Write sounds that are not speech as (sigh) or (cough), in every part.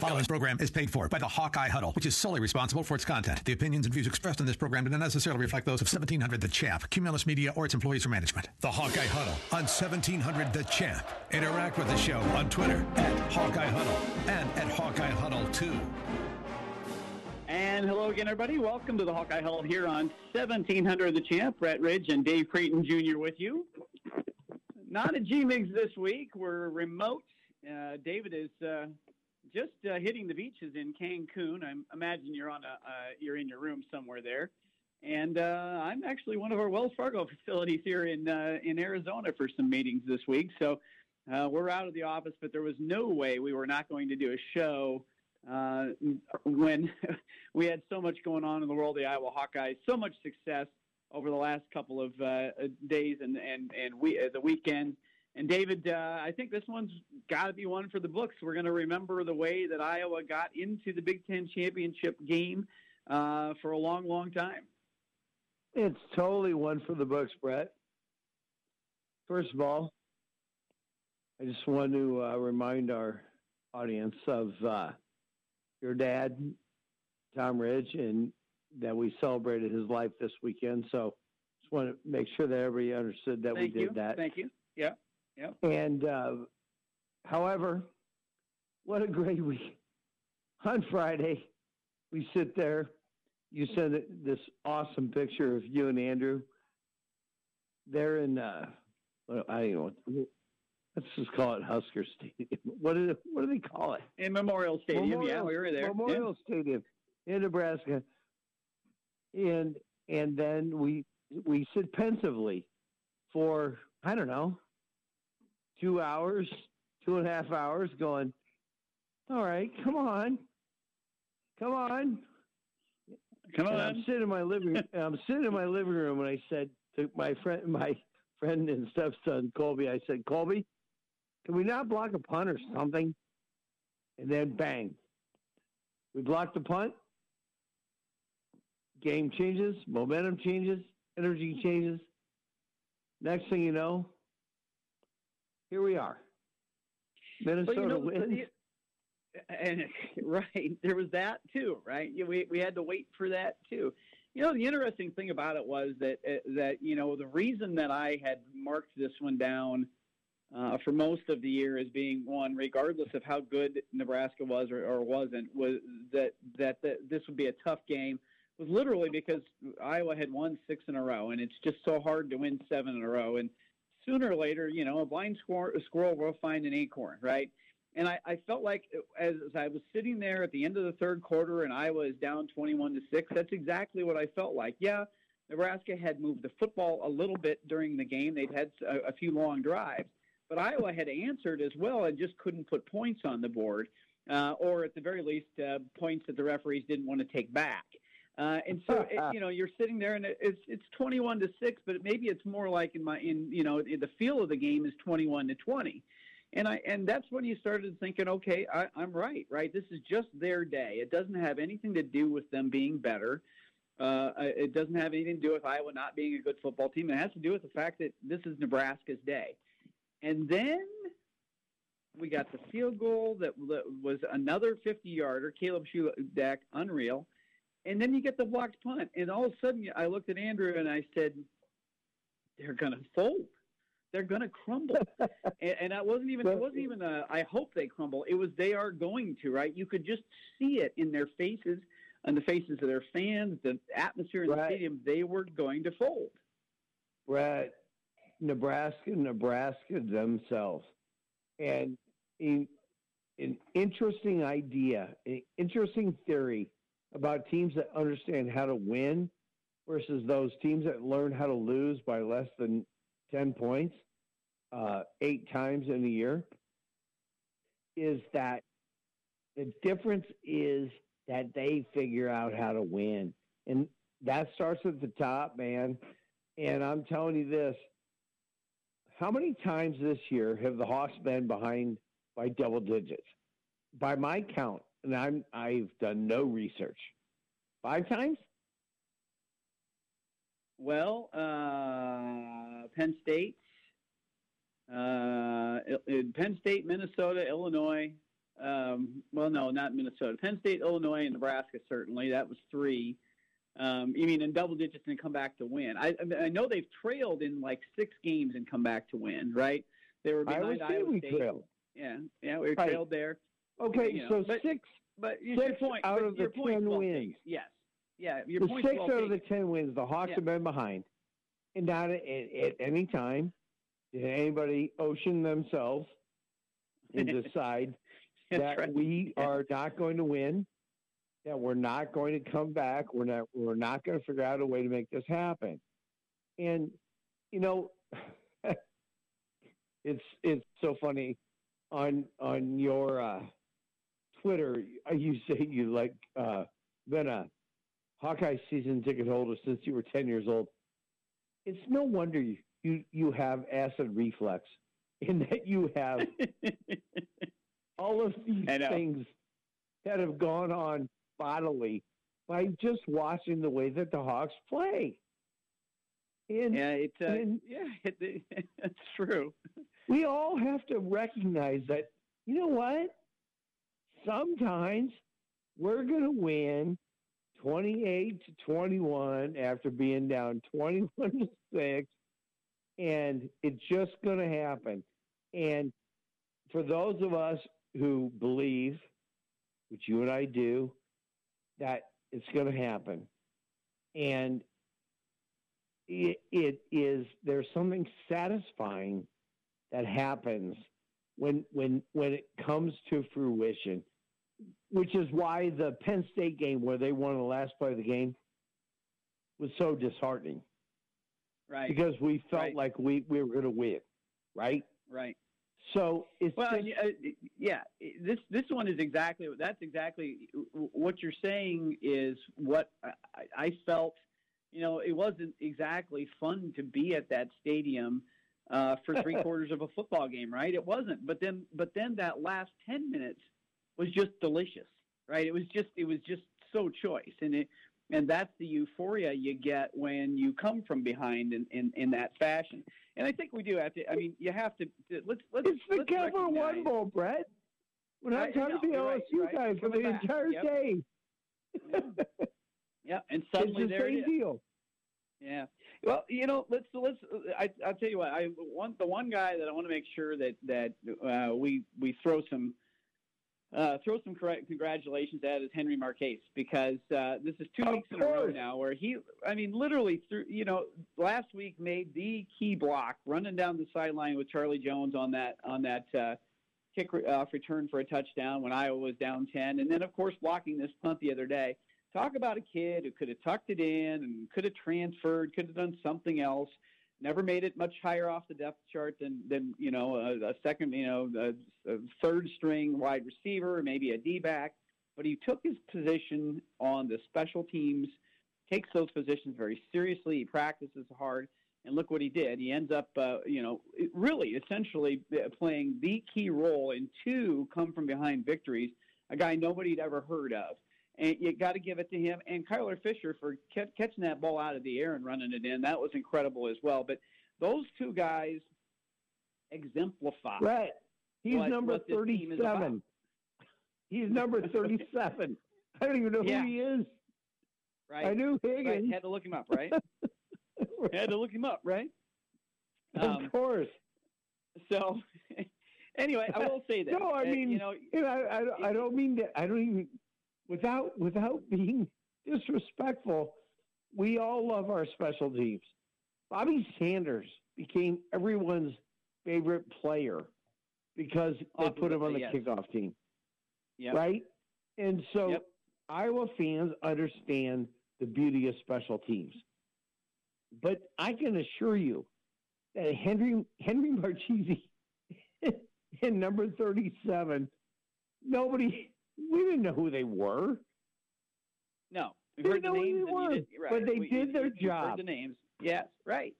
Following program is paid for by the Hawkeye Huddle, which is solely responsible for its content. The opinions and views expressed in this program do not necessarily reflect those of 1700 The Champ, Cumulus Media, or its employees or management. The Hawkeye Huddle on 1700 The Champ. Interact with the show on Twitter at Hawkeye Huddle and at Hawkeye Huddle 2. And hello again, everybody. Welcome to the Hawkeye Huddle here on 1700 The Champ. Brett Ridge and Dave Creighton Jr. with you. Not a G-Migs this week. We're remote. Uh, David is uh, just uh, hitting the beaches in Cancun. I imagine you're on a uh, you're in your room somewhere there, and uh, I'm actually one of our Wells Fargo (laughs) facilities here in uh, in Arizona for some meetings this week. So uh, we're out of the office, but there was no way we were not going to do a show uh, when (laughs) we had so much going on in the world the Iowa Hawkeyes, so much success over the last couple of days and and and we, the weekend. And David, uh, I think this one's got to be one for the books. We're going to remember the way that Iowa got into the Big Ten championship game uh, for a long, long time. It's totally one for the books, Brett. First of all, I just want to uh, remind our audience of uh, your dad, Tom Ridge, and that we celebrated his life this weekend. So just want to make sure that everybody understood that Thank we did you. that. Thank you. Yeah. Yep. And uh, however, what a great week. On Friday, we sit there. You send this awesome picture of you and Andrew. They're in, uh, I don't know, let's just call it Husker Stadium. (laughs) What, is it, what do they call it? In Memorial Stadium. Memorial, yeah, we were there. Memorial yeah. Stadium in Nebraska. And and then we we sit pensively for I don't know two hours, two and a half hours going, all right, come on. Come on. Come on. And I'm sitting in my living I'm sitting in my living room and I said to my friend my friend and stepson Colby, I said, Colby, can we not block a punt or something? And then bang. We block the punt. Game changes, momentum changes, energy changes. Next thing you know, here we are. Minnesota you know, wins. And (laughs) right, there was that too, right? We we had to wait for that too. You know, the interesting thing about it was that uh, that you know the reason that I had marked this one down uh, for most of the year as being one, regardless of how good Nebraska was or, or wasn't, was that that that this would be a tough game. Was literally because Iowa had won six in a row, and it's just so hard to win seven in a row. And sooner or later, you know, a blind squirrel, squirrel will find an acorn, right? And I, I felt like as, as I was sitting there at the end of the third quarter and Iowa is down 21 to 6, that's exactly what I felt like. Yeah, Nebraska had moved the football a little bit during the game. They'd had a, a few long drives, but Iowa had answered as well and just couldn't put points on the board, uh, or at the very least, uh, points that the referees didn't want to take back. Uh, and so, it, you know, you're sitting there and it's it's 21 to six, but maybe it's more like in my in you know the feel of the game is 21 to 20, and I and that's when you started thinking, okay, I, I'm right, right? This is just their day. It doesn't have anything to do with them being better. Uh, it doesn't have anything to do with Iowa not being a good football team. It has to do with the fact that this is Nebraska's day. And then we got the field goal that was another 50 yarder. Caleb Shudak, unreal. And then you get the blocked punt, and all of a sudden I looked at Andrew and I said, "They're going to fold. They're going to crumble." (laughs) and, and I wasn't even. It wasn't even. A, I hope they crumble. It was they are going to. Right? You could just see it in their faces, on the faces of their fans, the atmosphere in Right. the stadium. They were going to fold. Right. Nebraska, Nebraska themselves. And a, an interesting idea, an interesting theory about teams that understand how to win versus those teams that learn how to lose by less than 10 points uh, eight times in a year is that the difference is that they figure out how to win. And that starts at the top, man. And I'm telling you this how many times this year have the Hawks been behind by double digits? By my count, and I'm I've done no research. Five times? Well, uh, Penn State, uh, Penn State, Minnesota, Illinois, Um, well, no, not Minnesota. Penn State, Illinois, and Nebraska certainly. That was three. Um, you mean in double digits and come back to win? I, I know they've trailed in like six games and come back to win, right? They were behind Iowa, Iowa State. trailed. Yeah, yeah, we Right. trailed there. Okay, You know, so but- six, But Six point, out but of the your 10 well wins. Yes, yeah, your the six well out of the ten wins, the Hawks Yeah. have been behind, and not at, at any time did anybody ocean themselves and (laughs) decide that right. we Yeah. are not going to win, that we're not going to come back, we're not we're not going to figure out a way to make this happen. And you know, (laughs) it's it's so funny on on your uh, Twitter. uh, You say you like uh, been a Hawkeye season ticket holder since you were ten years old. It's no wonder you you, you have acid reflux, in that you have (laughs) all of these things that have gone on bodily by just watching the way that the Hawks play. And yeah, it's uh, yeah, it, (laughs) it's true. we all have to recognize that, you know what? Sometimes we're going to win 28 to 21 after being down (laughs) 21 to 6, and it's just going to happen. And for those of us who believe, which you and I do, that it's going to happen. And it, it is, there's something satisfying that happens when when when it comes to fruition, which is why the Penn State game where they won the last play of the game was so disheartening Right, because we felt Right. like we, we were going to win, right? right. So it's Well, just, uh, yeah, this this one is exactly that's exactly what you're saying is what I, I felt. You know, it wasn't exactly fun to be at that stadium uh, for three (laughs) quarters of a football game, right? It wasn't. But then, but then that last ten minutes was just delicious, right? It was just it was just so choice, and it and that's the euphoria you get when you come from behind in, in, in that fashion. And I think we do have to. I mean, you have to. let's let's. it's the let's Capital One Bowl, Brett. When I Right, talked no, to right, LSU right. guys for the back. entire Yep. day, Yeah, (laughs) and it's suddenly the there it same is. deal. Yeah. Well, you know, let's let's. I I'll tell you what. I want the one guy that I want to make sure that that uh, we we throw some. Uh, throw some congratulations at is Henry Marchese because uh, this is two Of weeks in a row now where he, I mean, literally through, you know, last week made the key block running down the sideline with Charlie Jones on that on that uh, kick off return for a touchdown when Iowa was down ten, and then of course blocking this punt the other day. Talk about a kid who could have tucked it in and could have transferred, could have done something else. Never made it much higher off the depth chart than than you know a, a second, you know, a, a third string wide receiver, maybe a D back. But he took his position on the special teams, takes those positions very seriously. He practices hard, and look what he did. He ends up, uh, you know, really essentially uh, playing the key role in two come from behind victories. A guy nobody'd ever heard of and you got to give it to him and Kyler Fisher for ca- catching that ball out of the air and running it in. That was incredible as well. But those two guys exemplify. Right. he's what- number what this team is about. 37. He's number (laughs) 37. I don't even know Yeah. who he is. Right. I knew Right. Higgins. Had to look him up, right? Had to look him up, right? (laughs) Um, of course. so, (laughs) anyway, I will say this. No, I mean, you know, I, I, I don't mean that. I don't even without without (laughs) being disrespectful. We all love our special teams. Bobby Sanders became everyone's favorite player because they put him on the yes. kickoff team, Yep. right? And so Yep. Iowa fans understand the beauty of special teams. But I can assure you that Henry Henry Marchese (laughs) in number 37, nobody, we didn't know who they were. No, we've heard the names, they and you were, did, right. but they We- did you- their you- job. the names, yes, right.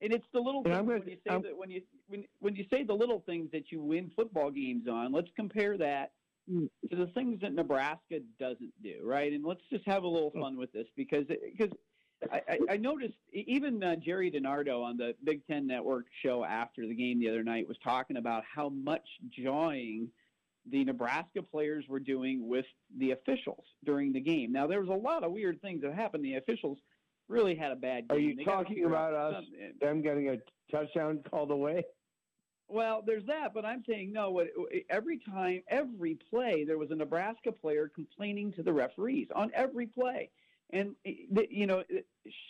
And it's the little things gonna- when you say I'm- that when you when when you say the little things that you win football games on. Let's compare that Mm. to the things that Nebraska doesn't do, right? And let's just have a little fun with this because because I, I, I noticed even uh, Jerry DiNardo on the Big Ten Network show after the game the other night was talking about how much jawing the Nebraska players were doing with the officials during the game. Now there was a lot of weird things that happened. The officials really had a bad game. Are you They talking about us, some- them getting a touchdown called away? Well, there's that, but I'm saying no. What, every time, every play, there was a Nebraska player complaining to the referees on every play, and you know,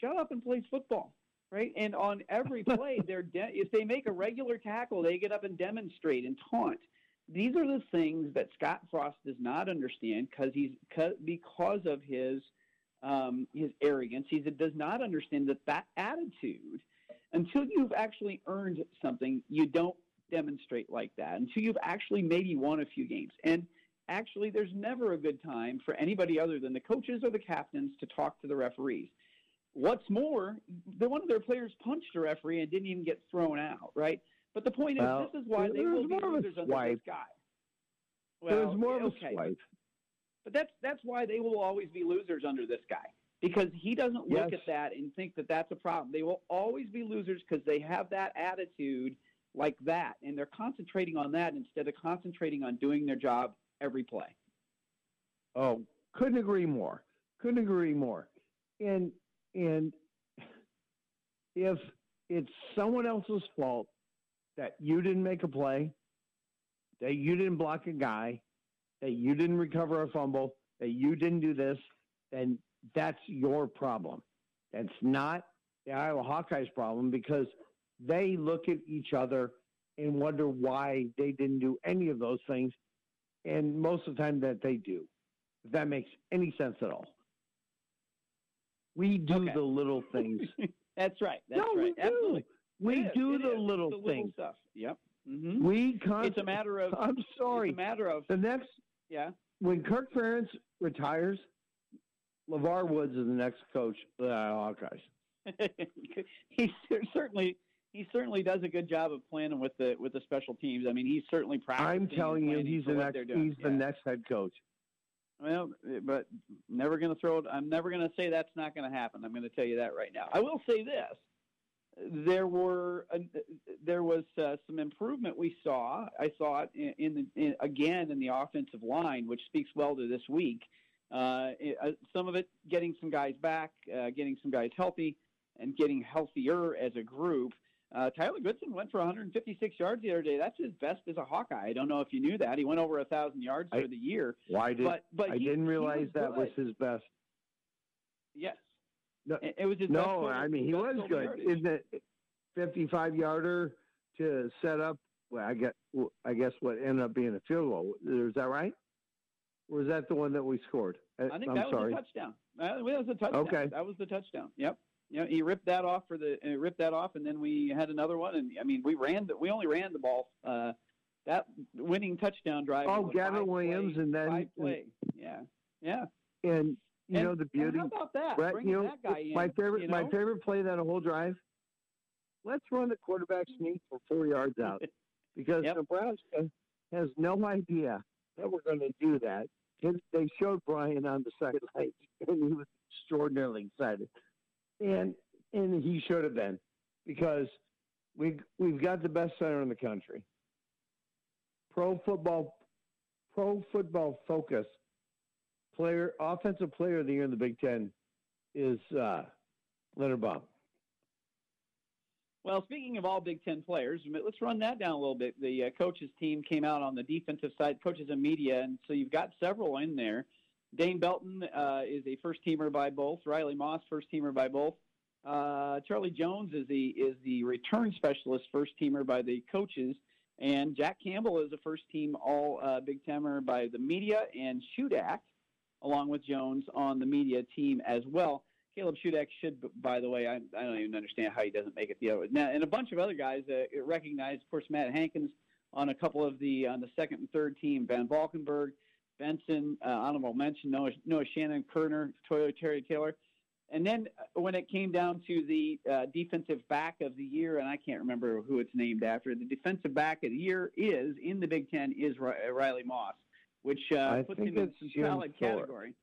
shut up and play football, right? And on every (laughs) play, they're de- if they make a regular tackle, they get up and demonstrate and taunt. These are the things that Scott Frost does not understand because he's because of his um, his arrogance. He does not understand that that attitude until you've actually earned something, you don't demonstrate like that until you've actually maybe won a few games. And actually, there's never a good time for anybody other than the coaches or the captains to talk to the referees. What's more, one of their players punched a referee and didn't even get thrown out, right? But the point is, Well, this is why they will be losers under this guy. it was more of a okay. swipe. But that's that's why they will always be losers under this guy because he doesn't look Yes. at that and think that that's a problem. They will always be losers because they have that attitude like that, and they're concentrating on that instead of concentrating on doing their job every play. Oh, couldn't agree more. Couldn't agree more. And and if it's someone else's fault that you didn't make a play, that you didn't block a guy, that you didn't recover a fumble, that you didn't do this, then that's your problem. That's not the Iowa Hawkeyes problem because they look at each other and wonder why they didn't do any of those things. And most of the time that they do if that makes any sense at all. We do Okay. the little things. (laughs) That's right. That's no, right. we do. We is. do It the is. little the things. stuff. Yep. hmm We con- It's a matter of. I'm sorry. It's a matter of. The next Yeah. when Kirk Ferentz retires, LeVar Woods is the next coach of the Hawkeyes. (laughs) he certainly he certainly does a good job of planning with the with the special teams. I mean, he's certainly practicing. I'm telling you, he's the next. He's the next head coach. Well, but never going to throw it. I'm never going to say that's not going to happen. I'm going to tell you that right now. I will say this: there were uh, there was uh, some improvement we saw. I saw it in, in the in, again in the offensive line, which speaks well to this week. Uh, uh, some of it getting some guys back, uh, getting some guys healthy, and getting healthier as a group. Uh, Tyler Goodson went for 156 yards the other day. That's his best as a Hawkeye. I don't know if you knew that. He went over a thousand yards I- for the year. Why did But but I he- didn't realize that good. was his best? Yes. No- It was his No, I mean he was good. Isn't it 55 yarder to set up? Well, I get. I guess what ended up being a field goal. Is that right? Or is that the one that we scored? I think am that was sorry. a touchdown. That was a touchdown. Okay. That was the touchdown. Yep. You know, he ripped that off for the uh, ripped that off, and then we had another one. And I mean, we ran the, we only ran the ball. Uh, that winning touchdown drive. Oh, Gavin Williams, play, and then play. Yeah. Yeah. and you And- know the beauty. how about that? Brett, Bringing you know, that guy in. my favorite, you my favorite play that whole drive. Let's run the quarterback sneak for four yards out (laughs) because Yep. Nebraska has no idea that we're going to do that. And they showed Brian on the sideline, (laughs) and he was extraordinarily excited, and and he should have been because we we've got the best center in the country. Pro football, pro football focus player, offensive player of the year in the Big Ten is uh, Linderbaum. Well, speaking of all Big Ten players, let's run that down a little bit. The uh, coaches team came out on the defensive side, coaches and media, and so you've got several in there. Dane Belton uh, is a first teamer by both. Riley Moss, first teamer by both. Uh, Charlie Jones is the is the return specialist, first teamer by the coaches, and Jack Campbell is a first team All uh, Big Tener by the media, and Shoot Shudak, along with Jones, on the media team as well. Caleb Shudak should, by the way, I, I don't even understand how he doesn't make it the other. Now, and a bunch of other guys uh, recognized, of course, Matt Hankins on a couple of the on the second and third team, Van Valkenburg, Benson, uh, honorable mention, Noah, Noah Shannon, Koerner, Toyo, Tory Taylor. And then uh, when it came down to the uh, defensive back of the year, and I can't remember who it's named after, the defensive back of the year is in the Big Ten is Riley Moss, which uh, puts him in some solid category.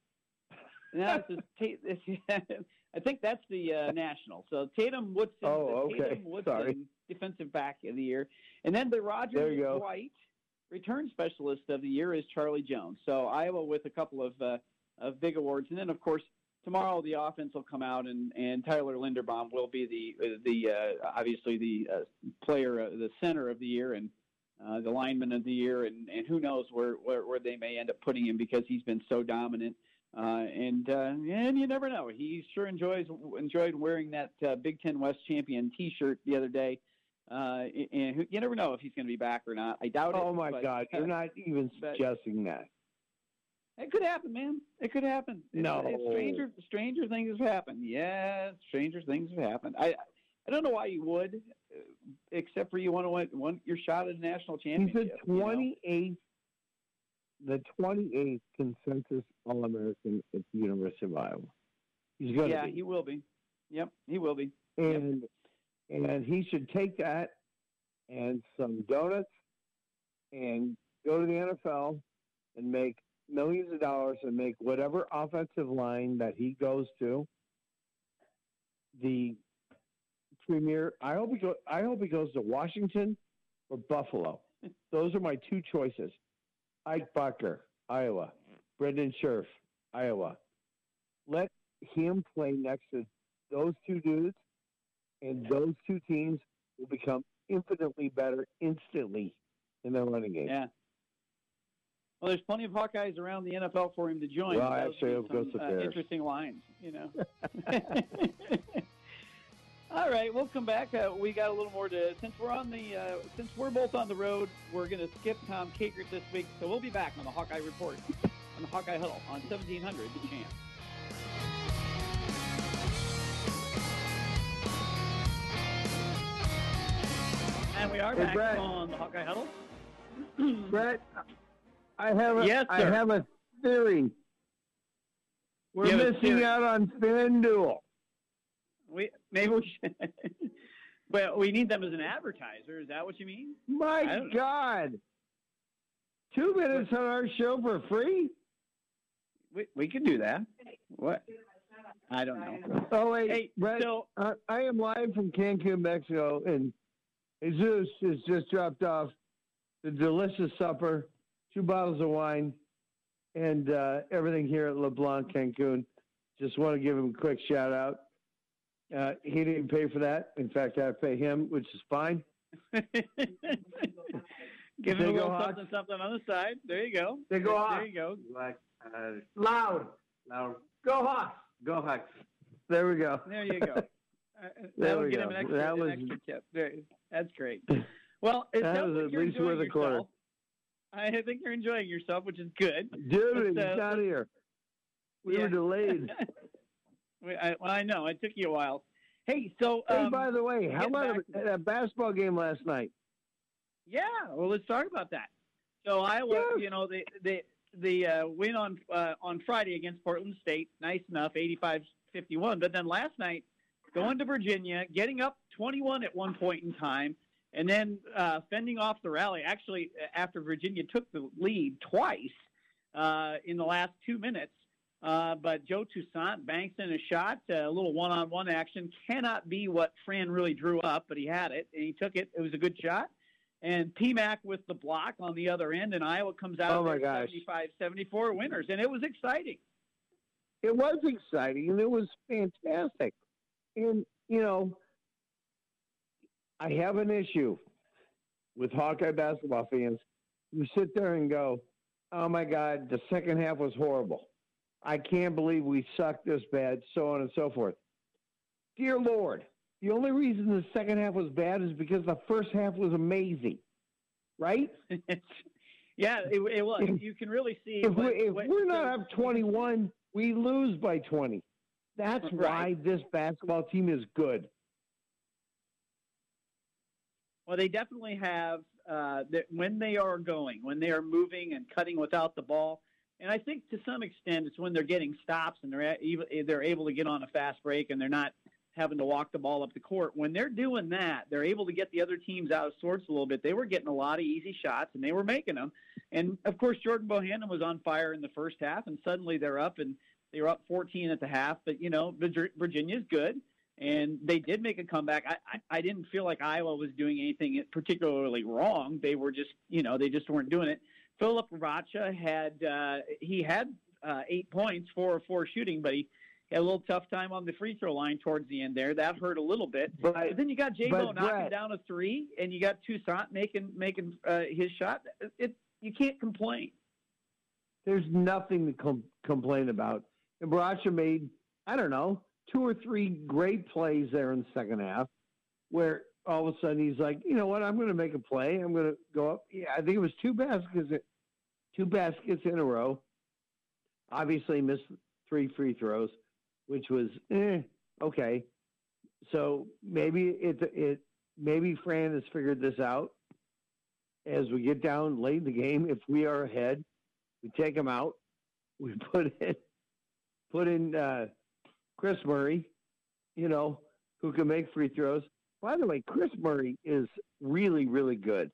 No, it's just (laughs) Ta- (laughs) I think that's the uh, national. So Tatum Woodson, Oh, the okay. Tatum Woodson Sorry. defensive back of the year, and then the Roger There you go. White, return specialist of the year is Charlie Jones. So Iowa with a couple of uh, of big awards, and then of course tomorrow the offense will come out, and, and Tyler Linderbaum will be the the uh, obviously the uh, player, uh, the center of the year, and uh, the lineman of the year, and, and who knows where, where where they may end up putting him because he's been so dominant. Uh, and uh, and you never know. He sure enjoys enjoyed wearing that uh, Big Ten West champion T-shirt the other day. Uh, and you never know if he's going to be back or not. I doubt oh it. Oh my but, God! You're not even (laughs) suggesting that. It could happen, man. It could happen. No, it's stranger stranger things have happened. Yeah, stranger things have happened. I I don't know why you would, uh, except for you want to want, want your shot at a national championship. He's the twenty eighth, you know? the twenty eighth consensus All American at the University of Iowa. He's going yeah. Yeah, he will be. Yep, he will be. And yep. and he should take that and some donuts and go to the NFL and make millions of dollars and make whatever offensive line that he goes to the premier. I hope he go, I hope he goes to Washington or Buffalo. Those are my two choices. Ike Boettger, Iowa. Brandon Scherff, Iowa. Let him play next to those two dudes, and those two teams will become infinitely better instantly in their running game. Yeah. Well, there's plenty of Hawkeyes around the NFL for him to join. Well, actually, some, goes to uh, interesting lines, you know. (laughs) (laughs) All right, we'll come back. Uh, we got a little more to since we're on the uh, since we're both on the road. We're going to skip Tom Kakert this week, so we'll be back on the Hawkeye Report on the Hawkeye Huddle on 1700 The Champ. And we are hey, back Brett. on the Hawkeye Huddle. (clears throat) Brett, I have a, yes, I have a theory. We're missing theory. out on FanDuel. We maybe we should. (laughs) well, we need them as an advertiser. Is that what you mean? My God. Two minutes on our show for free? We we could do that. What? I don't know. Oh, wait. Hey, Brett, so uh, I am live from Cancun, Mexico, and Jesus has just dropped off the delicious supper, two bottles of wine, and uh, everything here at LeBlanc Cancun. Just want to give him a quick shout out. Uh, he didn't pay for that. In fact, I pay him, which is fine. (laughs) give They it a go little Hawks. something something on the side. There you go. They go there, Hawks. There you go. Like, uh, Loud. loud. Go Hawks. Go Hawks. There we go. There you go. (laughs) Uh, There that'll we get go. him an extra, That an was- extra tip. There, that's great. (laughs) Well, it That sounds was like at you're least enjoying worth a quarter. I think you're enjoying yourself, which is good. Dude, Let's, he's uh, not here. We yeah. were delayed. I, well, I know it took you a while. Hey, so hey, um, by the way, how about that basketball game last night? Yeah, well, let's talk about that. So Iowa, Yes. you know, the the the uh, win on uh, on Friday against Portland State, nice enough, 85-51. But then last night, going to Virginia, getting up 21 at one point in time, and then uh, fending off the rally. Actually, after Virginia took the lead twice uh, in the last two minutes. Uh, but Joe Toussaint banks in a shot, uh, a little one-on-one action. Cannot be what Fran really drew up, but he had it and he took it. It was a good shot. And PMAC with the block on the other end, and Iowa comes out Oh, my gosh. 75-74 winners, and it was exciting. It was exciting and it was fantastic. And, you know, I have an issue with Hawkeye basketball fans You sit there and go, oh my God, the second half was horrible. I can't believe we sucked this bad, so on and so forth. Dear Lord, the only reason the second half was bad is because the first half was amazing, right? (laughs) Yeah, it, it was. You can really see. if, what- we, we're not up 21, we lose by 20. That's why this basketball team is good. Well, they definitely have uh, that when they are going, when they are moving and cutting without the ball. And I think to some extent it's when they're getting stops and they're a- eh, they're able to get on a fast break and they're not having to walk the ball up the court. When they're doing that, they're able to get the other teams out of sorts a little bit. They were getting a lot of easy shots and they were making them. And of course, Jordan Bohannon was on fire in the first half, and suddenly they're up and they were up 14 at the half. But you know, Virg- Virginia's good. and they did make a comeback. I, I, I didn't feel like Iowa was doing anything particularly wrong. They were just, you know, they just weren't doing it. Filip Rebraca had uh, he had uh, eight points, four or four shooting, but he had a little tough time on the free throw line towards the end there. That hurt a little bit. But, but then you got Jabo knocking Brett, down a three, and you got Toussaint making making uh, his shot. It you can't complain. There's nothing to com- complain about. And Rebraca made I don't know two or three great plays there in the second half, where all of a sudden he's like, you know what, I'm going to make a play. I'm going to go up. Yeah, I think it was two baskets, two baskets in a row. Obviously missed three free throws, which was eh, okay. So maybe it it maybe Fran has figured this out. As we get down late in the game, if we are ahead, we take him out. (laughs) We put in put in uh, Kris Murray, you know, who can make free throws. By the way, Kris Murray is really, really good.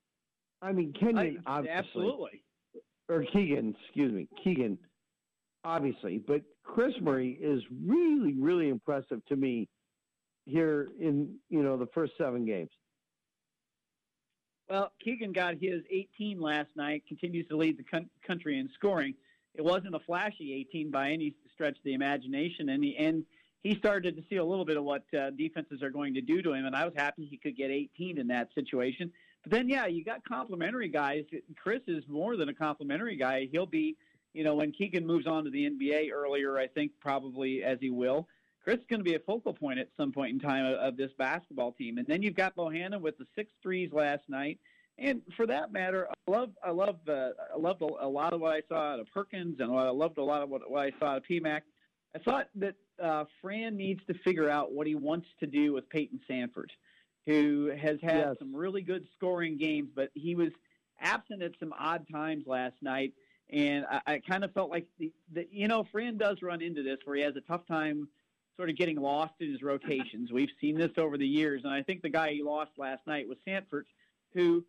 I mean, Kenyon, I, obviously. Absolutely. Or Keegan, excuse me, Keegan, obviously. But Kris Murray is really, really impressive to me here in, you know, the first seven games. Well, Keegan got his 18 last night, continues to lead the country in scoring. It wasn't a flashy 18 by any stretch of the imagination, and he, and he started to see a little bit of what uh, defenses are going to do to him, and I was happy he could get 18 in that situation. But then, yeah, you got complimentary guys. Kris is more than a complimentary guy. He'll be, you know, when Keegan moves on to the NBA earlier, I think probably as he will. Kris is going to be a focal point at some point in time of, of this basketball team. And then you've got Bohannon with the six threes last night. And for that matter, I love I love uh, I loved a, lot of what I saw out of Perkins, and I loved a lot of what, what I saw out of PMAC. I thought that uh, Fran needs to figure out what he wants to do with Payton Sandfort, who has had yes. some really good scoring games, but he was absent at some odd times last night. And I, I kind of felt like the, the, you know, Fran does run into this where he has a tough time sort of getting lost in his rotations. We've seen this over the years, and I think the guy he lost last night was Sandfort, who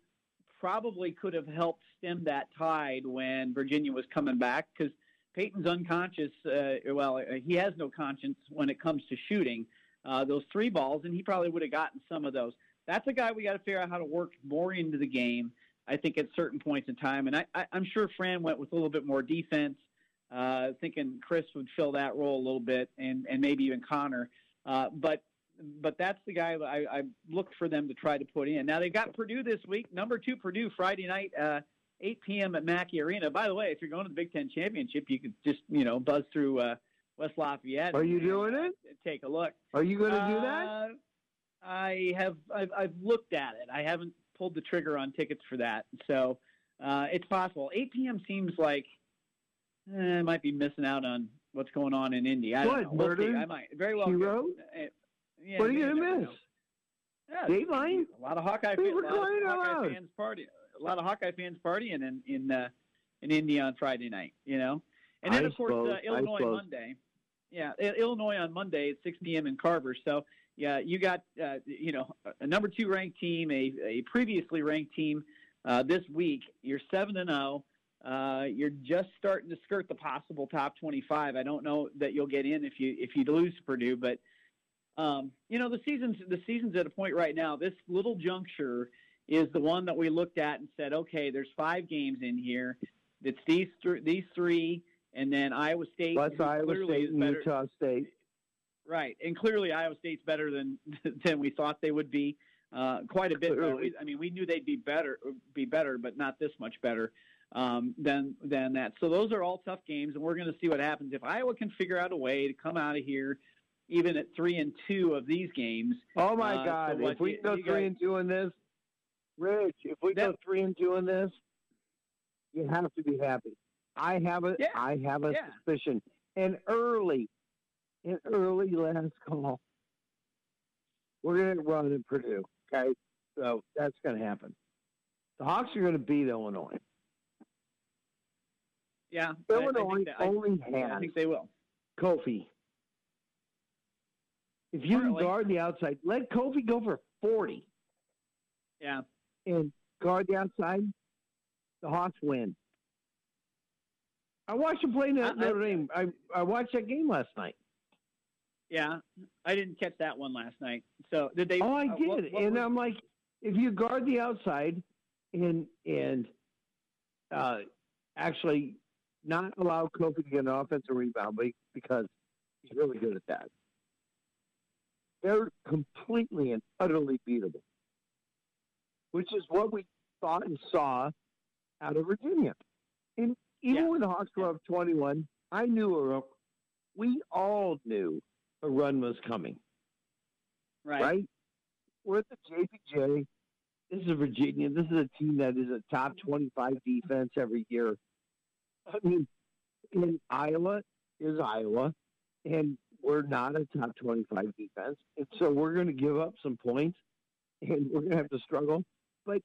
probably could have helped stem that tide when Virginia was coming back because – Payton's unconscious. Uh, well, he has no conscience when it comes to shooting uh, those three balls, and he probably would have gotten some of those. That's a guy we got to figure out how to work more into the game. I think at certain points in time, and I, I, I'm sure Fran went with a little bit more defense, uh, thinking Kris would fill that role a little bit, and and maybe even Connor. Uh, but but that's the guy I, I looked for them to try to put in. Now they've got Purdue this week, number two Purdue Friday night. Uh, 8 p.m. at Mackey Arena. By the way, if you're going to the Big Ten Championship, you could just you know buzz through uh, West Lafayette. Are you doing it? Take a look. Are you going to uh, do that? I have. I've, I've, looked at it. I haven't pulled the trigger on tickets for that, so uh, it's possible. 8 p.m. seems like eh, I might be missing out on what's going on in Indy. I what, don't know. We'll I might very well. Hero? Uh, yeah, what are you going to miss? Yeah, Dateline? A lot of Hawkeye, fans, a lot of Hawkeye fans party a lot of Hawkeye fans partying in in uh, in Indy on Friday night. You know, and then I of course suppose, uh, Illinois Monday. Yeah, Illinois on Monday at 6 p.m. in Carver. So yeah, you got uh, you know a number two ranked team, a, a previously ranked team uh, this week. You're seven and zero. Oh. Uh, you're just starting to skirt the possible top 25. I don't know that you'll get in if you if you lose to Purdue, but um, you know the season's the season's at a point right now. This little juncture is the one that we looked at and said, okay, there's five games in here. It's these th- these three, and then Iowa State. Plus Iowa State and better. Utah State. Right, and clearly Iowa State's better than (laughs) than we thought they would be. Uh, quite a bit. Clearly. I mean, we knew they'd be better, be better, but not this much better um, than than that. So those are all tough games, and we're going to see what happens if Iowa can figure out a way to come out of here, even at three and two of these games. Oh my uh, God! So if we go three guys, and two in this, Rich, if we that, go three and two in this, you have to be happy. I have a yeah, I have a yeah. suspicion. And early, in early last (laughs) call, we're going to run in Purdue. Okay, so that's going to happen. The Hawks are going to beat Illinois. Yeah, Illinois I, I only I, has. I think they will. Kofi. If you can guard the outside, let Kofi go for forty. Yeah and guard the outside, the Hawks win. I watched them play Notre Dame. I, I watched that game last night. Yeah, I didn't catch that one last night. So did they? Oh, I uh, did, what- what and was- I'm like, if you guard the outside and and uh, actually not allow Kofi to get an offensive rebound be- because he's really good at that, they're completely and utterly beatable, which is what we thought and saw out of Virginia. And even Yeah. when the Hawks were up 21, I knew, a, we all knew a run was coming right. right? We're at the JPJ. This is Virginia. This is a team that is a top 25 defense every year. I mean, in Iowa is Iowa, and we're not a top 25 defense. And so we're going to give up some points, and we're going to have to struggle. But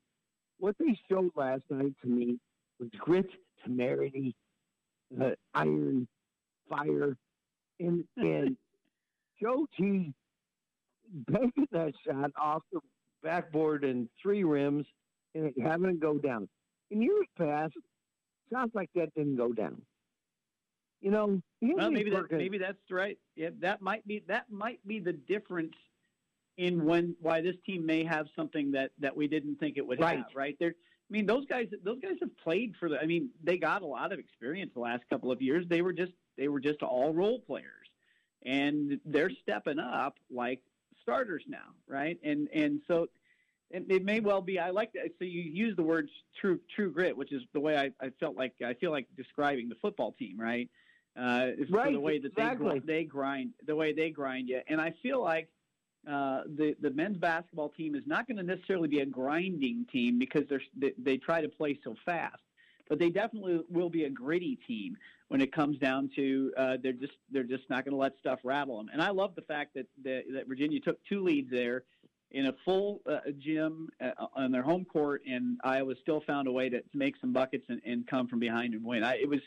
what they showed last night to me was grit, temerity, uh, iron, fire, and, and (laughs) Joe T banking that shot off the backboard and three rims and it having it go down. In years past, shots like that didn't go down. You know, Well, maybe that maybe that's right. Yeah, that might be that might be the difference in when why this team may have something that that we didn't think it would Right. have. Right there. I mean, those guys those guys have played for the. I mean, they got a lot of experience the last couple of years. They were just they were just all role players, and they're stepping up like starters now, right? And and so. It, it may well be. I like that. So you use the words true, true grit, which is the way I, I felt like I feel like describing the football team, right? uh, for Right, the way that exactly. they, they grind, the way they grind you. And I feel like uh, the the men's basketball team is not going to necessarily be a grinding team because they're, they they try to play so fast, but they definitely will be a gritty team when it comes down to uh, they're just they're just not going to let stuff rattle them. And I love the fact that that, that Virginia took two leads there in a full uh, gym uh, on their home court, and Iowa still found a way to, to make some buckets and, and come from behind and win. I, it was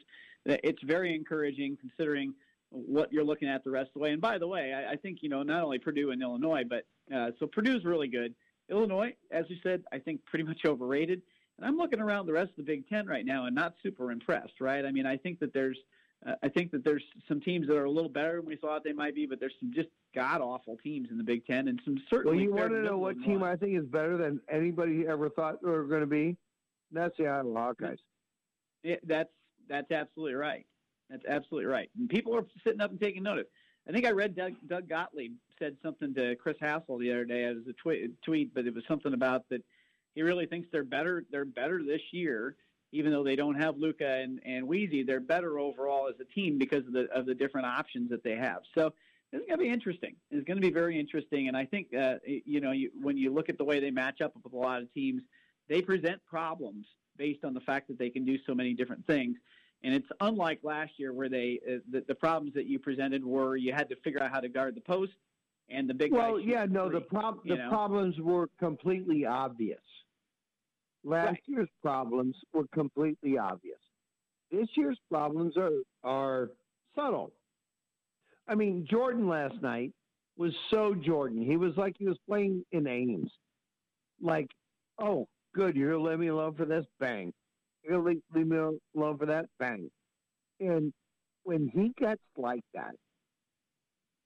it's very encouraging considering what you're looking at the rest of the way. And by the way, I, I think you know not only Purdue and Illinois, but uh, so Purdue's really good. Illinois, as you said, I think pretty much overrated. And I'm looking around the rest of the Big Ten right now and not super impressed. Right? I mean, I think that there's uh, I think that there's some teams that are a little better than we thought they might be, but there's some just god awful teams in the Big Ten and some certainly. Well, you want to know what team one. I think is better than anybody ever thought they were going to be? That's the Iowa Hawkeyes. Yeah, that's that's absolutely right. That's absolutely right. And people are sitting up and taking notice. I think I read Doug, Doug Gottlieb said something to Chris Hassel the other day as a twi- tweet, but it was something about that he really thinks they're better. They're better this year, even though they don't have Luka and and Wheezy. They're better overall as a team because of the of the different options that they have. So it's going to be interesting. It's going to be very interesting. And I think uh, you know you, when you look at the way they match up with a lot of teams, they present problems based on the fact that they can do so many different things. And it's unlike last year where they uh, the, the problems that you presented were you had to figure out how to guard the post and the big Well, yeah, no, the prob- the know? problems were completely obvious. Last Right. year's problems were completely obvious. This year's problems are are subtle. I mean, Jordan last night was so Jordan. He was like he was playing in Ames. Like, oh, good, you're gonna let me alone for this, bang. You're leave, leave me alone for that, bang. And when he gets like that,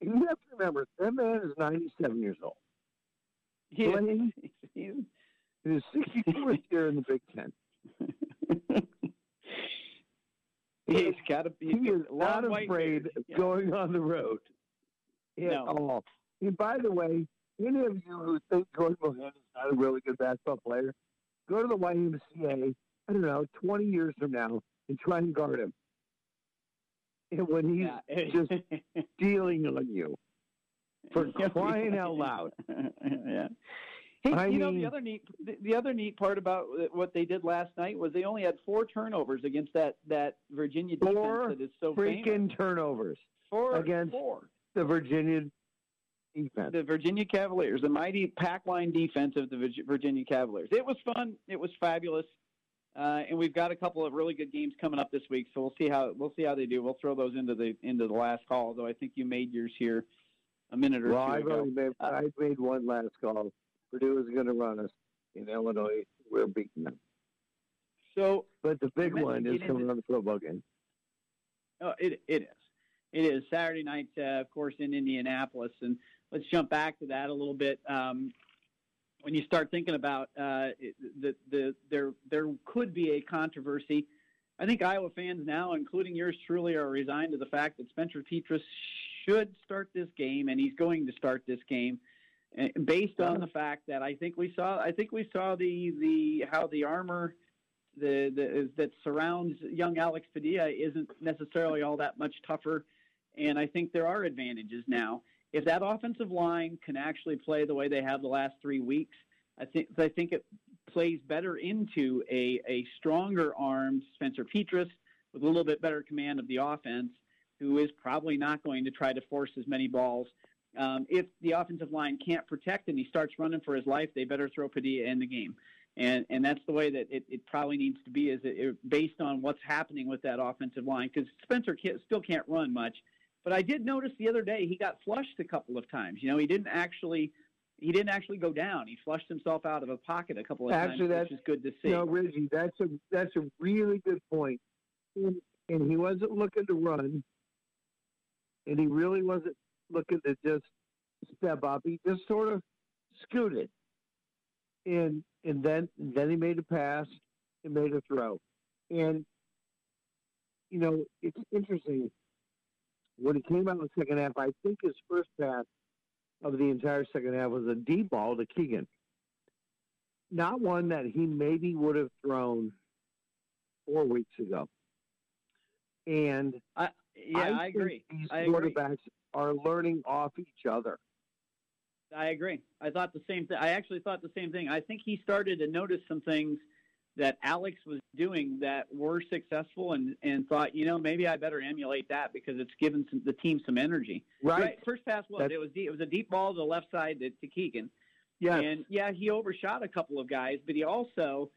you have to remember that man is 97 years old. He is- Playing he's- his 64th year in the Big Ten. (laughs) he's got to be He is not afraid beard. of Yeah. going on the road at No. all. And by the way, any of you who think Jordan Mohan is not a really good basketball player, go to the YMCA, I don't know, 20 years from now and try and guard him. And when he's Yeah. (laughs) just dealing on you. For (laughs) crying out loud. yeah. Hey, I you know the other neat the, the other neat part about what they did last night was they only had four turnovers against that that Virginia defense that is so freaking famous. turnovers Four against- four. the Virginia defense. The Virginia Cavaliers, the mighty pack line defense of the Virginia Cavaliers. It was fun. It was fabulous. Uh, and we've got a couple of really good games coming up this week, so we'll see how we'll see how they do. We'll throw those into the into the last call. Although I think you made yours here a minute or Well, two I've ago. made, Uh, I've made one last call. Purdue is going to run us in Illinois. We're beating them. So But the big one is coming on the football game. Oh, it it is. It is Saturday night, uh, of course, in Indianapolis, and let's jump back to that a little bit. Um, when you start thinking about uh, the, the there there could be a controversy. I think Iowa fans now, including yours truly, are resigned to the fact that Spencer Petras should start this game, and he's going to start this game, eh, based on the fact that I think we saw I think we saw the the how the armor the, the that surrounds young Alex Padilla isn't necessarily all that much tougher, and I think there are advantages now if that offensive line can actually play the way they have the last three weeks, I think I think it plays better into a, a stronger armed Spencer Petras with a little bit better command of the offense, who is probably not going to try to force as many balls. Um, if the offensive line can't protect and he starts running for his life, they better throw Padilla in the game. And, and that's the way that it, it probably needs to be is it, it, based on what's happening with that offensive line because Spencer can't, still can't run much but I did notice the other day he got flushed a couple of times. You know, he didn't actually he didn't actually go down. He flushed himself out of a pocket a couple of actually, times, which is good to see. No, Reggie, that's a that's a really good point. And, and he wasn't looking to run, and he really wasn't looking to just step up. He just sort of scooted, and and then then he made a pass and made a throw, and you know it's interesting when he came out in the second half, I think his first pass of the entire second half was a deep ball to Keegan. Not one that he maybe would have thrown four weeks ago. And I, yeah, I, I agree. These I quarterbacks agree. are learning off each other. I agree. I thought the same thing. I actually thought the same thing. I think he started to notice some things that Alex was doing that were successful and, and thought, you know, maybe I better emulate that because it's given some, the team some energy. Right. right. First pass was That's... it was deep, it was a deep ball to the left side to, to Keegan. Yeah. And yeah, he overshot a couple of guys, but he also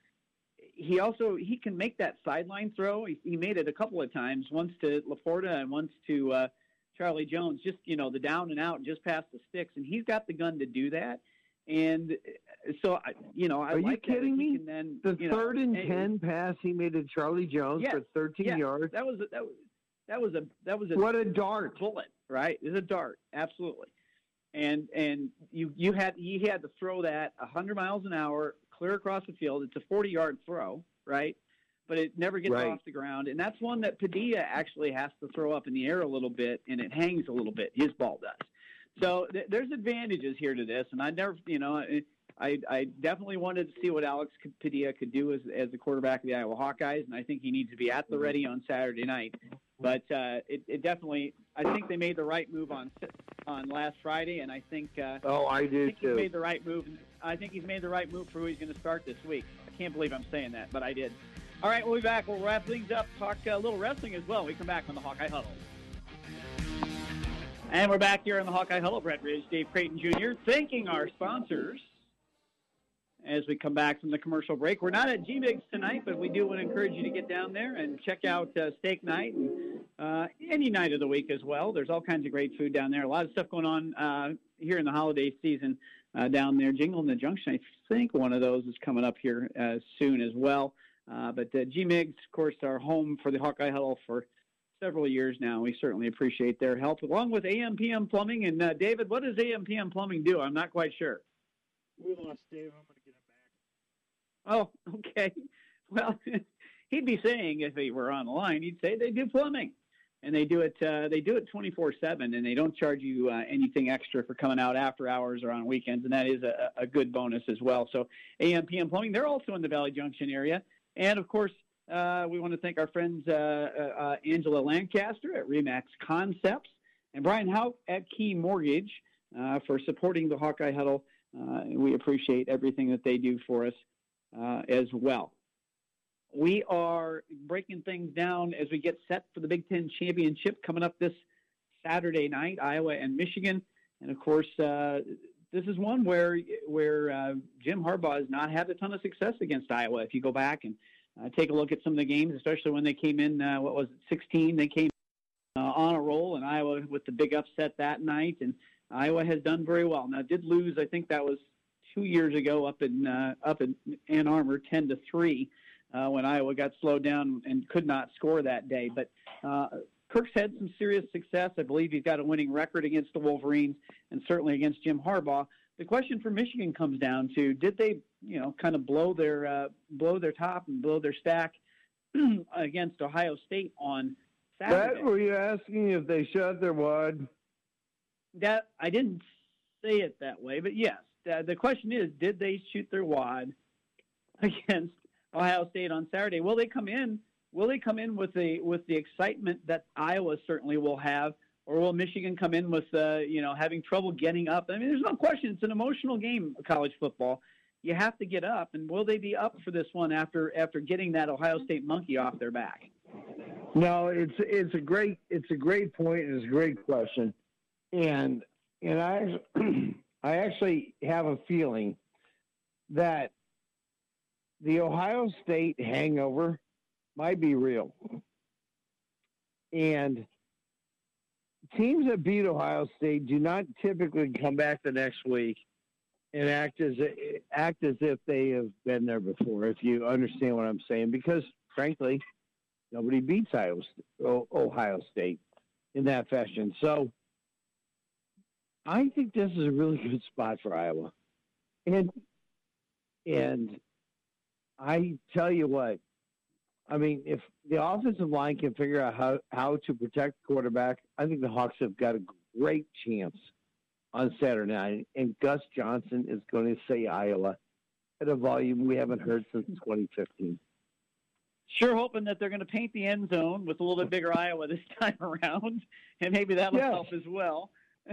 he also he can make that sideline throw. He, he made it a couple of times, once to LaPorta and once to uh, Charlie Jones. Just you know the down and out, just past the sticks, and he's got the gun to do that. And so you know, I are like you kidding me? Then, the you third know, and ten pass he made to Charlie Jones yes, for 13 yes, yards. That was a, that was that was a that was a what a dart bullet, right? It's a dart, absolutely. And and you you had he had to throw that 100 miles an hour clear across the field. It's a 40 yard throw, right? But it never gets right. off the ground, and that's one that Padilla actually has to throw up in the air a little bit, and it hangs a little bit. His ball does. So th- there's advantages here to this, and I never, you know, I, I definitely wanted to see what Alex Padilla could do as, as the quarterback of the Iowa Hawkeyes, and I think he needs to be at the ready on Saturday night. But uh, it, it definitely, I think they made the right move on on last Friday, and I think. Uh, oh, I do I think too. He's made the right move. I think he's made the right move for who he's going to start this week. I can't believe I'm saying that, but I did. All right, we'll be back. We'll wrap things up. Talk a little wrestling as well. We come back on the Hawkeye Huddle. And we're back here in the Hawkeye Huddle. Brett Ridge, Dave Creighton Jr. thanking our sponsors as we come back from the commercial break. We're not at G-Migs tonight, but we do want to encourage you to get down there and check out uh, Steak Night and uh, any night of the week as well. There's all kinds of great food down there. A lot of stuff going on uh, here in the holiday season uh, down there. Jingle in the Junction, I think one of those is coming up here uh, soon as well. Uh, but G-Migs, of course, are home for the Hawkeye Huddle for several years now. We certainly appreciate their help, along with AMPM Plumbing. And David, what does AMPM Plumbing do? I'm not quite sure. We lost Dave. I'm going to Oh, (laughs) okay. Well, (laughs) he'd be saying if he were on the line, he'd say they do plumbing, and they do it. Uh, they do it 24/7, and they don't charge you uh, anything extra for coming out after hours or on weekends, and that is a, a good bonus as well. So, AMPM Plumbing, they're also in the Valley Junction area, and of course. Uh, we want to thank our friends uh, uh, uh, Angela Lancaster at Remax Concepts and Brian Hout at Key Mortgage for supporting the Hawkeye Huddle. we appreciate everything that they do for us uh, as well. We are breaking things down as we get set for the Big Ten championship coming up this Saturday night, Iowa and Michigan, and of course, uh, this is one where where uh, Jim Harbaugh has not had a ton of success against Iowa. If you go back and uh, take a look at some of the games, especially when they came in, uh, what was it, 16? They came uh, on a roll, and Iowa with the big upset that night, and Iowa has done very well. Now, did lose, I think that was two years ago up in uh, up in Ann Arbor, ten to three, uh, when Iowa got slowed down and could not score that day. But uh, Kirk's had some serious success. I believe he's got a winning record against the Wolverines and certainly against Jim Harbaugh. The question for Michigan comes down to did they, you know, kind of blow their uh, blow their top and blow their stack (clears throat) against Ohio State on Saturday? That, were you asking if they shot their wad? That I didn't say it that way, but yes. Uh, the question is, did they shoot their wad (laughs) against Ohio State on Saturday? Will they come in? Will they come in with the with the excitement that Iowa certainly will have, or will Michigan come in with uh, you know having trouble getting up? I mean, there's no question it's an emotional game, college football. You have to get up, and will they be up for this one after after getting that Ohio State monkey off their back? No, it's it's a great it's a great point. It's a great question, and and I (clears throat) I actually have a feeling that the Ohio State hangover might be real. And teams that beat Ohio State do not typically come back the next week and act as act as if they have been there before. If you understand what I'm saying, because frankly, nobody beats Ohio State in that fashion. So I think this is a really good spot for Iowa, and and I tell you what, I mean, if the offensive line can figure out how, how to protect the quarterback, I think the Hawks have got a great chance on Saturday night. And Gus Johnson is going to say Iowa at a volume we haven't heard since 2015. Sure, hoping that they're going to paint the end zone with a little bit bigger Iowa this (laughs) time around, and maybe that'll yes. help as well. (laughs)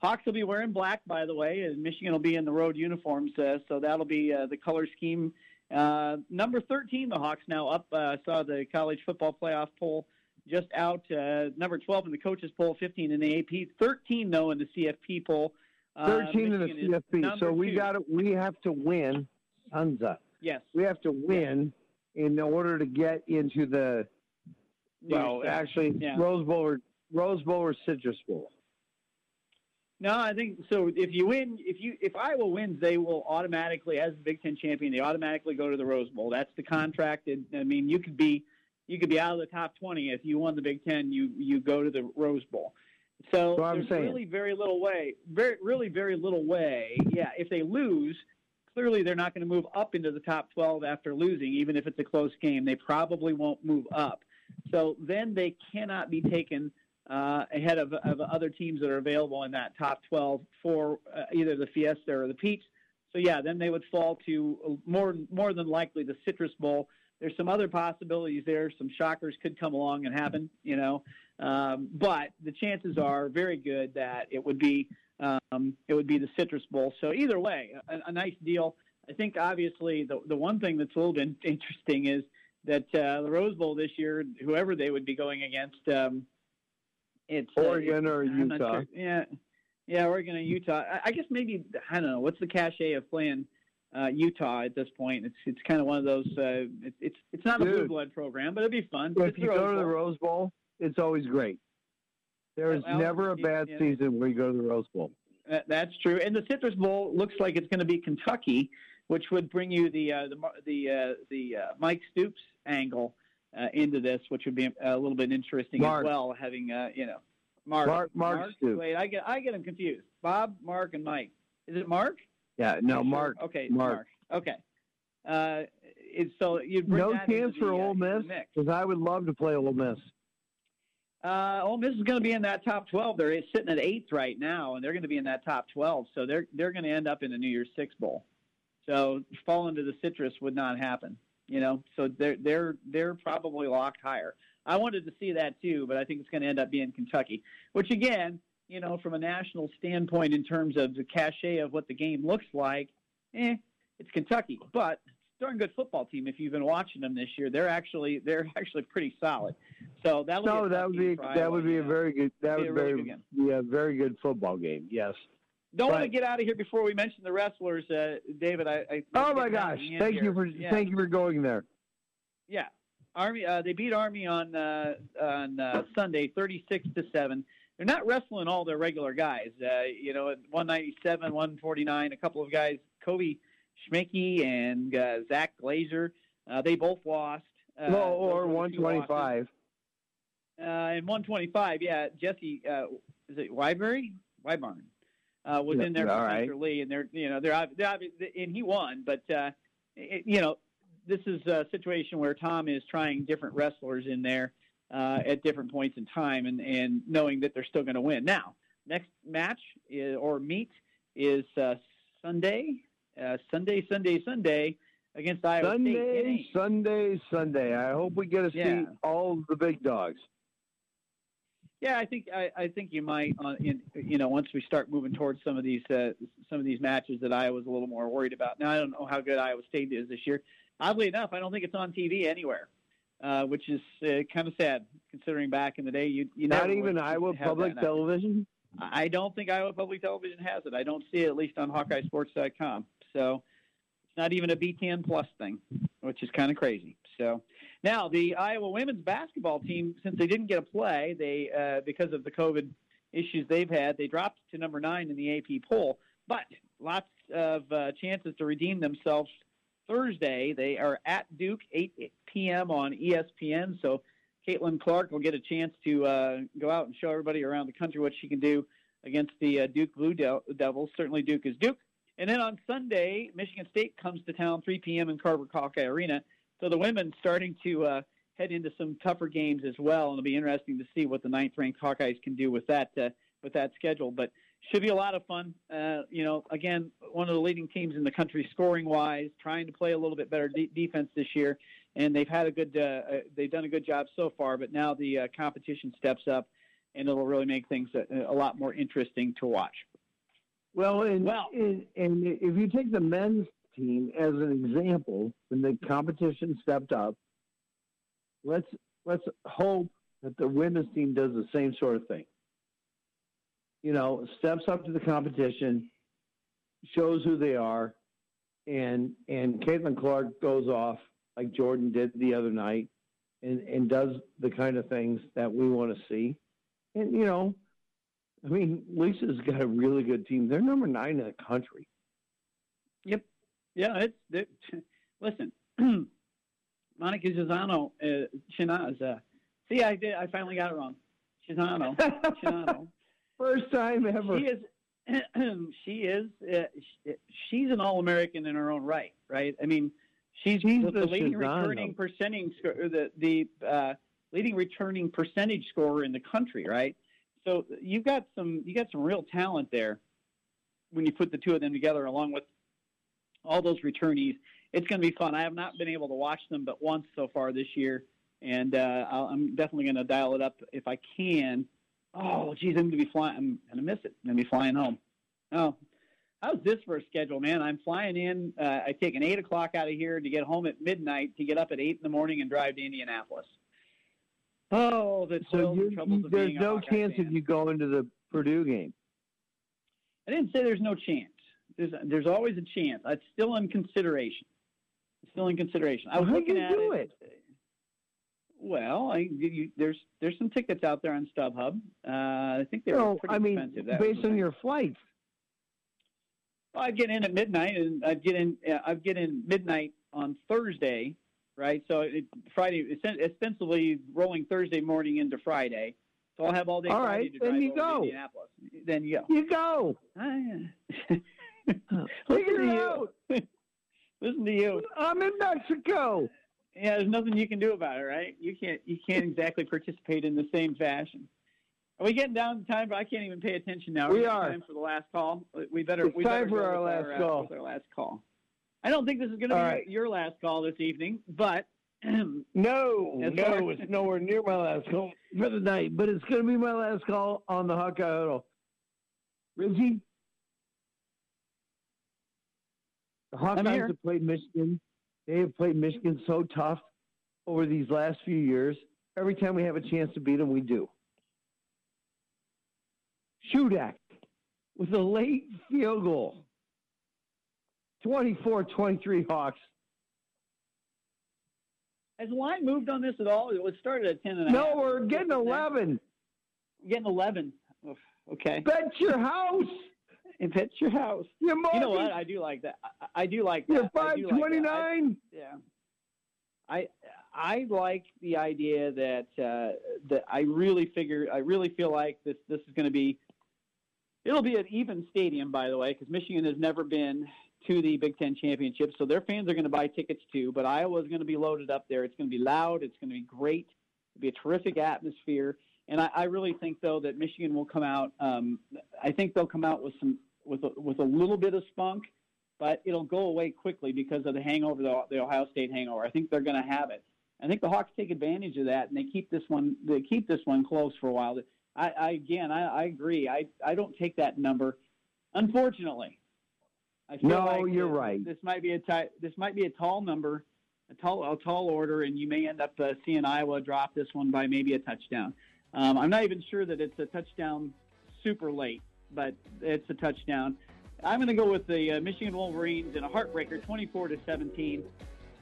Hawks will be wearing black, by the way, and Michigan will be in the road uniforms, uh, so that'll be uh, the color scheme uh, number 13, the Hawks now up. Uh, saw the college football playoff poll just out. Uh, number 12 in the coaches poll, 15 in the AP, 13 though in the CFP poll. Uh, 13 in the CFP. So we got We have to win. Tons up. Yes. We have to win in order to get into the. Well, actually, yeah. Rose Bowl or Rose Bowl or Citrus Bowl. No, I think so. If you win, if you if Iowa wins, they will automatically, as the Big Ten champion, they automatically go to the Rose Bowl. That's the contract. I mean, you could be you could be out of the top twenty if you won the Big Ten. You you go to the Rose Bowl. So, so there's saying. really very little way, very really very little way. Yeah, if they lose, clearly they're not going to move up into the top twelve after losing, even if it's a close game. They probably won't move up. So then they cannot be taken uh, ahead of, of, other teams that are available in that top 12 for uh, either the Fiesta or the Peach. So yeah, then they would fall to more more than likely the Citrus Bowl. There's some other possibilities there. Some shockers could come along and happen, you know. Um, but the chances are very good that it would be um, it would be the Citrus Bowl. So either way, a, a nice deal. I think obviously the the one thing that's a little bit (laughs) interesting is that uh, the Rose Bowl this year, whoever they would be going against. Um, it's uh, Oregon uh, or Utah. Sure. Yeah, yeah, Oregon or Utah. I, I, guess maybe I don't know what's the cachet of playing uh, Utah at this point. It's it's kind of one of those. Uh, it, it's it's not Dude, a blue blood program, but it'd be fun. If it's you go to the Rose Bowl, it's always great. There is well, never a bad yeah. season where you go to the Rose Bowl. that's true. And the Citrus Bowl looks like it's going to be Kentucky, which would bring you the uh, the the uh, the uh, Mike Stoops angle uh, into this, which would be a little bit interesting Mark. as well. Having uh, you know, Mark, Mark, Mark, Mark Wait, I get I get them confused. Bob, Mark, and Mike. Is it Mark? Yeah, no. Mark. Okay, Mark. Okay. Uh, it's, so you bring No chance for uh, Ole Miss because I would love to play Ole Miss. Uh, Ole Miss is going to be in that top 12. They're sitting at eighth right now, and they're going to be in that top 12. So they're they're going to end up in the New Year's Six bowl. So fall into the citrus would not happen. You know, so they're they're they're probably locked higher. I wanted to see that too, but I think it's going to end up being Kentucky, which again, you know, from a national standpoint in terms of the cachet of what the game looks like, eh, it's Kentucky. But darn good football team. If you've been watching them this year, they're actually they're (laughs) actually pretty solid. So that'll No, be a that would be that would be a very good that Be would a really very be a very good football game. Yes. Don't want to get out of here before we mention the wrestlers, uh, David. I, I Oh my gosh! to the end Thank here. you for yeah. thank you for going there. Yeah, Army. Uh, they beat Army on uh, on uh, Sunday, thirty-six to seven. They're not wrestling all their regular guys. Uh, you know, at one ninety-seven, one forty-nine. A couple of guys, Kobe Schmicky and uh, Zach Glazier. Uh, they both lost. Uh, well, or one twenty five. the one twenty five. uh, in 125, yeah, Jesse uh, is it Wyberry? Wybarn uh, was in there for All right. Spencer Lee, and they're you know they're, they're and he won, but uh, it, you know this is a situation where Tom is trying different wrestlers in there uh, at different points in time, and and knowing that they're still going to win. Now, next match is, or meet is uh, Sunday, uh, Sunday, Sunday, Sunday against Iowa State. Sunday, Sunday, Sunday. I hope we get to see Yeah. all the big dogs. Yeah, I think I, I think you might, uh, in, you know, once we start moving towards some of these uh, some of these matches that I was a little more worried about. Now I don't know how good Iowa State is this year. Oddly enough, I don't think it's on TV anywhere, uh, which is uh, kind of sad considering back in the day you you Not even Iowa Public. Television. I don't think Iowa Public Television has it. I don't see it at least on HawkeyeSports.com. So it's not even a BTN plus thing, which is kind of crazy. So now the Iowa women's basketball team, since they didn't get a play, they uh, because of the COVID issues they've had, they dropped to number nine in the AP poll. But lots of uh, chances to redeem themselves Thursday. They are at Duke, 8 p.m. on ESPN. So Caitlin Clark will get a chance to uh, go out and show everybody around the country what she can do against the uh, Duke Blue De- Devils. Certainly, Duke is Duke. And then on Sunday, Michigan State comes to town, 3 p.m. in Carver Hawkeye Arena. So the women starting to uh, head into some tougher games as well, and it'll be interesting to see what the ninth-ranked Hawkeyes can do with that uh, with that schedule. But should be a lot of fun. Uh, you know, again, one of the leading teams in the country scoring-wise, trying to play a little bit better de- defense this year and they've had a good uh, uh, they've done a good job so far but now the uh, competition steps up and it'll really make things a, a lot more interesting to watch Well, and, Well- and and if you take the men's team as an example, when the competition stepped up, let's let's hope that the women's team does the same sort of thing. You know, steps up to the competition, shows who they are, and and Caitlin Clark goes off like Jordan did the other night, and and does the kind of things that we want to see, and you know. I mean, Lisa's got a really good team. They're number nine in the country. Yeah it's it, (clears throat) listen (clears throat) monica Gisano, uh, Chinaz, uh, see i did i finally got it wrong Chisano, Chinano. (laughs) First time ever. she is (clears throat) she is uh, she, she's an all-american in her own right right i mean she's, the, the leading returning percentage the the uh, leading returning percentage scorer in the country right so you've got some you got some real talent there when you put the two of them together along with all those returnees. It's going to be fun. I have not been able to watch them but once so far this year and uh, I'll, i'm definitely going to dial it up if i can. Oh geez i'm going to be flying i'm going to miss it. I'm going to be flying home. Oh how's this for a schedule man? I'm flying in uh, i take an eight o'clock out of here to get home at midnight to get up at eight in the morning and drive to indianapolis. Oh the So you, you, of there's no chance fan. if you go into the Purdue game. I didn't say there's no chance. There's there's always a chance. It's still in consideration. It's still in consideration. I was How do looking you at do it. Well, I, you, there's there's some tickets out there on StubHub. Uh, I think they're No, pretty I mean, expensive. That based on your flights. Well, I'd get in at midnight, and I'd get in. Uh, I'd get in midnight on Thursday, right? So it, Friday, ostensibly rolling Thursday morning into Friday. So I'll have all day All Friday right, to then you go. Indianapolis. Then you go. You go. (laughs) (laughs) Listen to you. (laughs) Listen to you. I'm in Mexico. Yeah, there's nothing you can do about it, right? You can't. You can't exactly participate in the same fashion. Are we getting down to time? But I can't even pay attention now. We it are. Time for the last call. We better. It's we time better for our last uh, call. our last call. I don't think this is going to be right. your last call this evening, but (clears throat) No, no, it's nowhere near my last call for the night, but it's going to be my last call on the Hawkeye Huddle. Richie, the Hawkeyes have played Michigan. They have played Michigan so tough over these last few years. Every time we have a chance to beat them, we do. Shudak with a late field goal. 24-23 Hawks. has the line moved on this at all? It was started at ten and a half. No, we're getting 11. Getting eleven. Oof, Okay. Bet your house. If it's your house. Your You know what? I do like that. I, I do like that. You're I like 529. Yeah. I I like the idea that uh, that I really figure I really feel like this this is going to be it'll be an even stadium by the way because Michigan has never been to the Big Ten championship, so their fans are going to buy tickets too. But Iowa's going to be loaded up there. It's going to be loud. It's going to be great. It'll be a terrific atmosphere. And I, I really think though that Michigan will come out. Um, I think they'll come out with some with a, with a little bit of spunk, but it'll go away quickly because of the hangover, the, the Ohio State hangover. I think they're going to have it. I think the Hawks take advantage of that and they keep this one they keep this one close for a while. I, I again I, I agree. I, I don't take that number. Unfortunately, I feel no, like you're this, right. This might be a t- this might be a tall number, a tall a tall order, and you may end up uh, seeing Iowa drop this one by maybe a touchdown. Um, I'm not even sure that it's a touchdown super late, but it's a touchdown. I'm going to go with the uh, Michigan Wolverines in a heartbreaker, 24 to 17.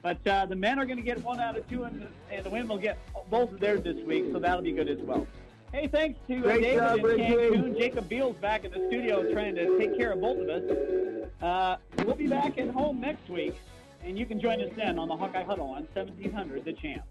But uh, the men are going to get one out of two, and the, and the women will get both of theirs this week, so that'll be good as well. Hey, thanks to uh, Great David job, Richie. Cancun. Jacob Beals back in the studio trying to take care of both of us. Uh, we'll be back at home next week, and you can join us then on the Hawkeye Huddle on 1700 The Champ.